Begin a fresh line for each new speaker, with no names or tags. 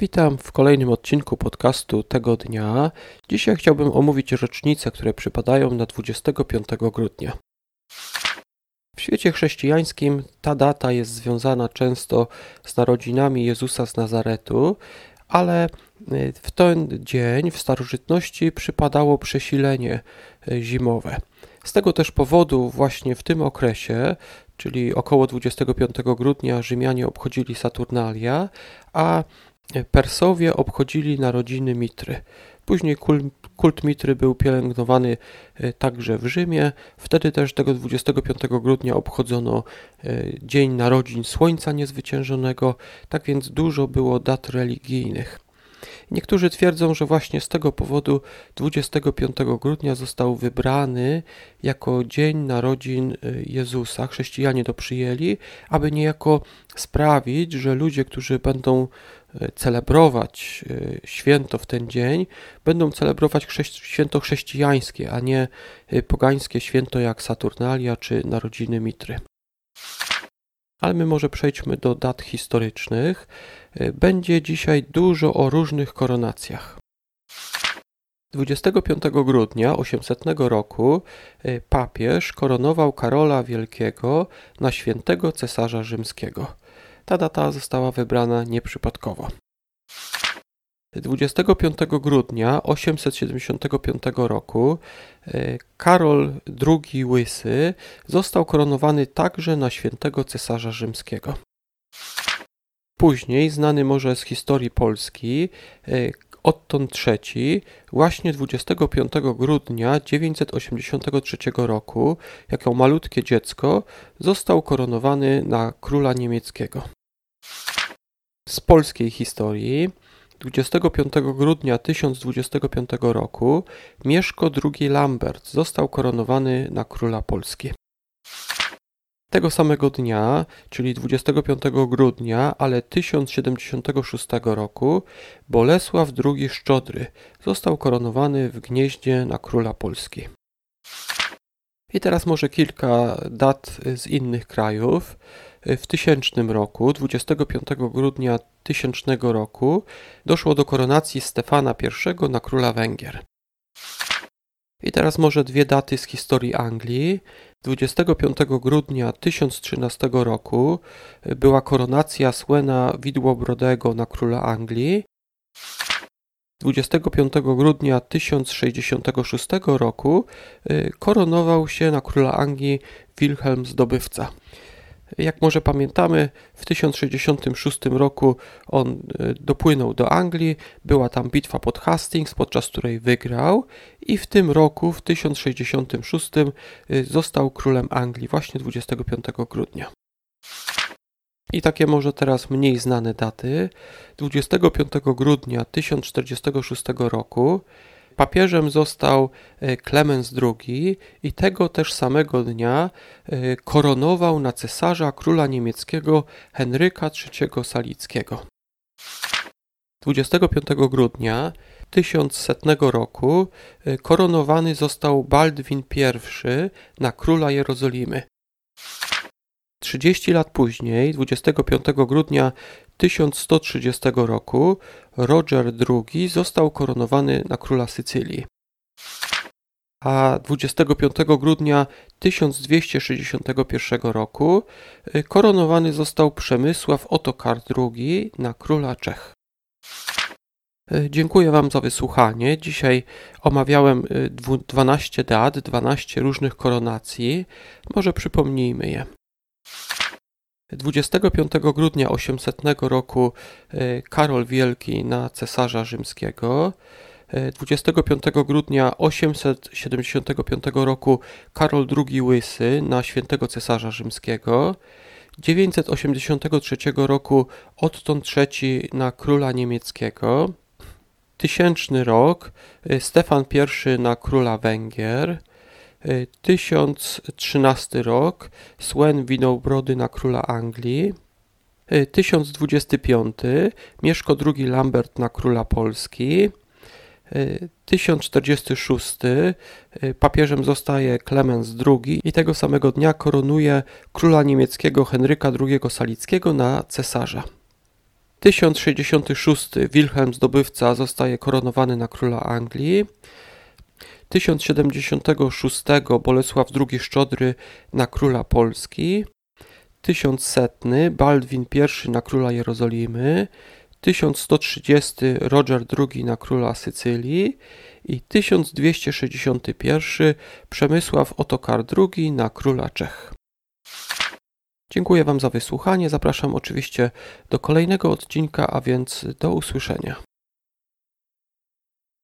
Witam w kolejnym odcinku podcastu tego dnia. Dzisiaj chciałbym omówić rocznice, które przypadają na 25 grudnia. W świecie chrześcijańskim ta data jest związana często z narodzinami Jezusa z Nazaretu, ale y, w ten dzień w starożytności przypadało przesilenie y, zimowe. Z tego też powodu właśnie w tym okresie, czyli około 25 grudnia, Rzymianie obchodzili Saturnalia, a Persowie obchodzili narodziny Mitry. Później kult Mitry był pielęgnowany e, także w Rzymie. Wtedy też tego 25 grudnia obchodzono e, Dzień Narodzin Słońca Niezwyciężonego, tak więc dużo było dat religijnych. Niektórzy twierdzą, że właśnie z tego powodu 25 grudnia został wybrany jako dzień narodzin y, Jezusa. Chrześcijanie to przyjęli, aby niejako sprawić, że ludzie, którzy będą celebrować y, święto w ten dzień, będą celebrować święto chrześcijańskie, a nie pogańskie święto jak Saturnalia czy narodziny Mitry. Ale my może przejdźmy do dat historycznych. Będzie dzisiaj dużo o różnych koronacjach. 25 grudnia 800 roku papież koronował Karola Wielkiego na świętego cesarza rzymskiego. Ta data została wybrana nieprzypadkowo. 25 grudnia 875 roku y, Karol II Łysy został koronowany także na świętego cesarza rzymskiego. Później, znany może z historii Polski, e, Otton III właśnie 25 grudnia 983 roku, jako malutkie dziecko, został koronowany na króla niemieckiego. Z polskiej historii 25 grudnia 1025 roku Mieszko II Lambert został koronowany na króla Polski. Tego samego dnia, czyli 25 grudnia, ale 1076 roku, Bolesław II Szczodry został koronowany w Gnieździe na króla Polski. I teraz może kilka dat z innych krajów. W tysięcznym roku, 25 grudnia 1000 roku, doszło do koronacji Stefana I na króla Węgier. I teraz może dwie daty z historii Anglii. 25 grudnia 1013 roku była koronacja Słena Widłobrodego na króla Anglii. 25 grudnia 1066 roku y, koronował się na króla Anglii Wilhelm Zdobywca. Jak może pamiętamy, w 1066 roku on e, dopłynął do Anglii, była tam bitwa pod Hastings, podczas której wygrał i w tym roku, w 1066 e, został królem Anglii, właśnie 25 grudnia. I takie może teraz mniej znane daty. 25 grudnia 1046 roku Papieżem został e, Klemens II i tego też samego dnia e, koronował na cesarza króla niemieckiego Henryka III Salickiego. 25 grudnia 1100 roku e, koronowany został Baldwin I na króla Jerozolimy. 30 lat później, 25 grudnia 1130 roku, Roger II został koronowany na króla Sycylii. A 25 grudnia 1261 roku y, koronowany został Przemysław Otokar II na króla Czech. Y, dziękuję Wam za wysłuchanie. Dzisiaj omawiałem 12 y, dat, 12 różnych koronacji. Może przypomnijmy je. 25 grudnia 800 roku e, Karol Wielki na cesarza rzymskiego. 25 e, grudnia 875 roku Karol II Łysy na świętego cesarza rzymskiego. 983 roku Otton III na króla niemieckiego. Tysięczny rok e, Stefan I na króla Węgier. 1013 rok Słen winął brody na króla Anglii. 1025 Mieszko II Lambert na króla Polski. 1046 papieżem zostaje Klemens II i tego samego dnia koronuje króla niemieckiego Henryka II Salickiego na cesarza. 1066 Wilhelm Zdobywca zostaje koronowany na króla Anglii. 1076 Bolesław II Szczodry na króla Polski. 1100 Baldwin I na króla Jerozolimy. 1130 Roger II na króla Sycylii i 1261 Przemysław Otokar II na króla Czech. Dziękuję Wam za wysłuchanie. Zapraszam oczywiście do kolejnego odcinka, a więc do usłyszenia.